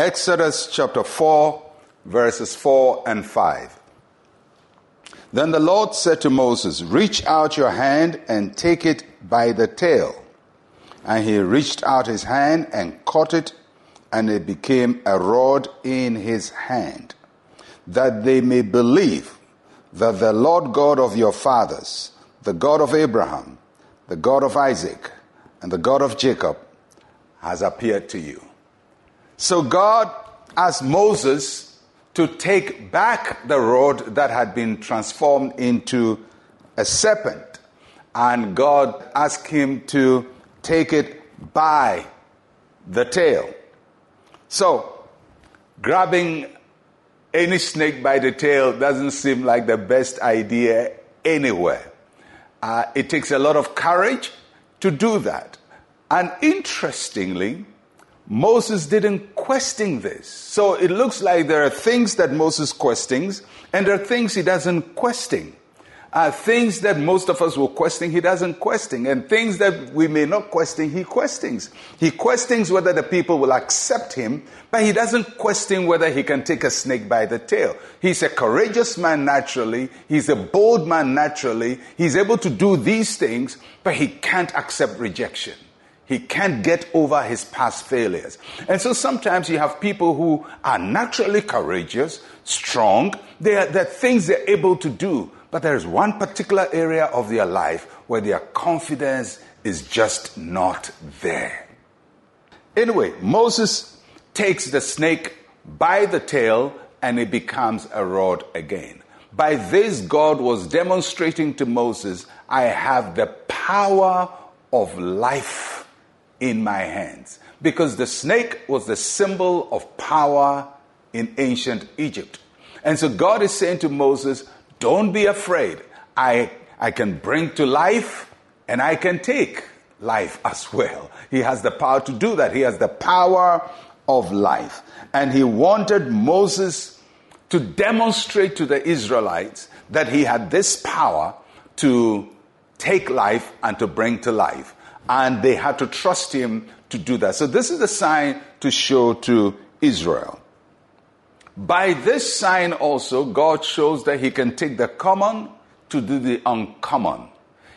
Exodus chapter 4, verses 4 and 5. Then the Lord said to Moses, Reach out your hand and take it by the tail. And he reached out his hand and caught it, and it became a rod in his hand, that they may believe that the Lord God of your fathers, the God of Abraham, the God of Isaac, and the God of Jacob, has appeared to you. So God asked Moses to take back the rod that had been transformed into a serpent. And God asked him to take it by the tail. So, grabbing any snake by the tail doesn't seem like the best idea anywhere. Uh, it takes a lot of courage to do that. And interestingly, Moses didn't question this. So it looks like there are things that Moses questions, and there are things he doesn't question. Uh, things that most of us will question, he doesn't question. And things that we may not question, he questions. He questions whether the people will accept him, but he doesn't question whether he can take a snake by the tail. He's a courageous man naturally. He's a bold man naturally. He's able to do these things, but he can't accept rejection. He can't get over his past failures. And so sometimes you have people who are naturally courageous, strong. They are, there are things they're able to do. But there's one particular area of their life where their confidence is just not there. Anyway, Moses takes the snake by the tail and it becomes a rod again. By this, God was demonstrating to Moses, I have the power of life in my hands. Because the snake was the symbol of power in ancient Egypt. And so God is saying to Moses, Don't be afraid. I, I can bring to life and I can take life as well. He has the power to do that. He has the power of life. And he wanted Moses to demonstrate to the Israelites that he had this power to take life and to bring to life and they had to trust him to do that. So this is a sign to show to Israel. By this sign also, God shows that he can take the common to do the uncommon.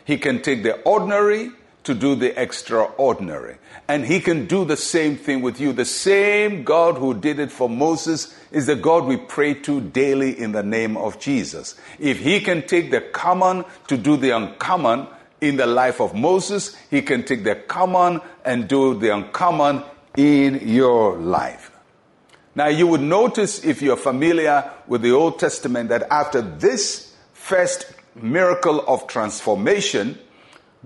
He can take the ordinary to do the extraordinary. And he can do the same thing with you. The same God who did it for Moses is the God we pray to daily in the name of Jesus. If he can take the common to do the uncommon, in the life of Moses, he can take the common and do the uncommon in your life. Now, you would notice if you're familiar with the Old Testament that after this first miracle of transformation,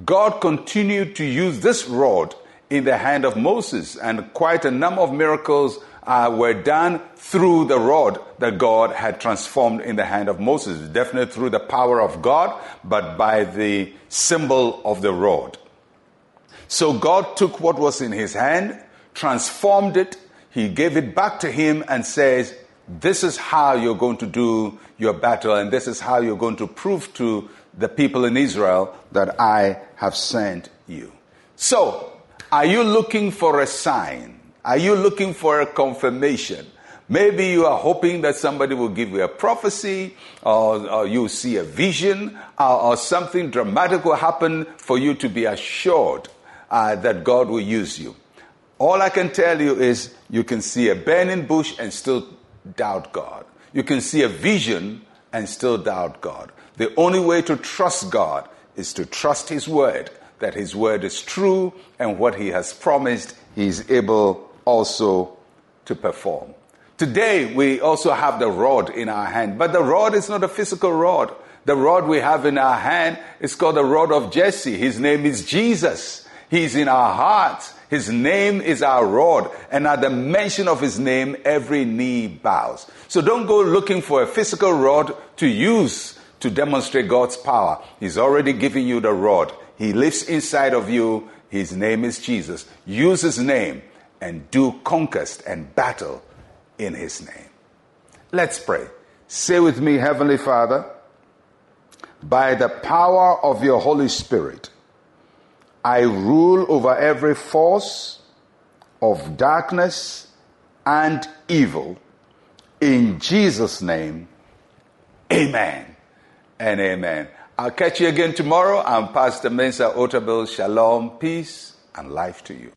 God continued to use this rod in the hand of Moses, and quite a number of miracles uh, were done through the rod that God had transformed in the hand of Moses. Definitely through the power of God, but by the symbol of the rod. So God took what was in his hand, transformed it, he gave it back to him and says, this is how you're going to do your battle, and this is how you're going to prove to the people in Israel that I have sent you. So, are you looking for a sign? Are you looking for a confirmation? Maybe you are hoping that somebody will give you a prophecy or, or you see a vision or, or, something dramatic will happen for you to be assured uh, that God will use you. All I can tell you is you can see a burning bush and still doubt God. You can see a vision and still doubt God. The only way to trust God is to trust His word, that His word is true and what He has promised, He is able also to perform. Today, we also have the rod in our hand, but the rod is not a physical rod. The rod we have in our hand is called the rod of Jesse. His name is Jesus. He's in our hearts. His name is our rod. And at the mention of his name, every knee bows. So don't go looking for a physical rod to use to demonstrate God's power. He's already given you the rod. He lives inside of you. His name is Jesus. Use his name and do conquest and battle in his name. Let's pray. Say with me, Heavenly Father, by the power of your Holy Spirit, I rule over every force of darkness and evil. In Jesus' name, amen and amen. I'll catch you again tomorrow. I'm Pastor Mensa Otabil. Shalom, peace, and life to you.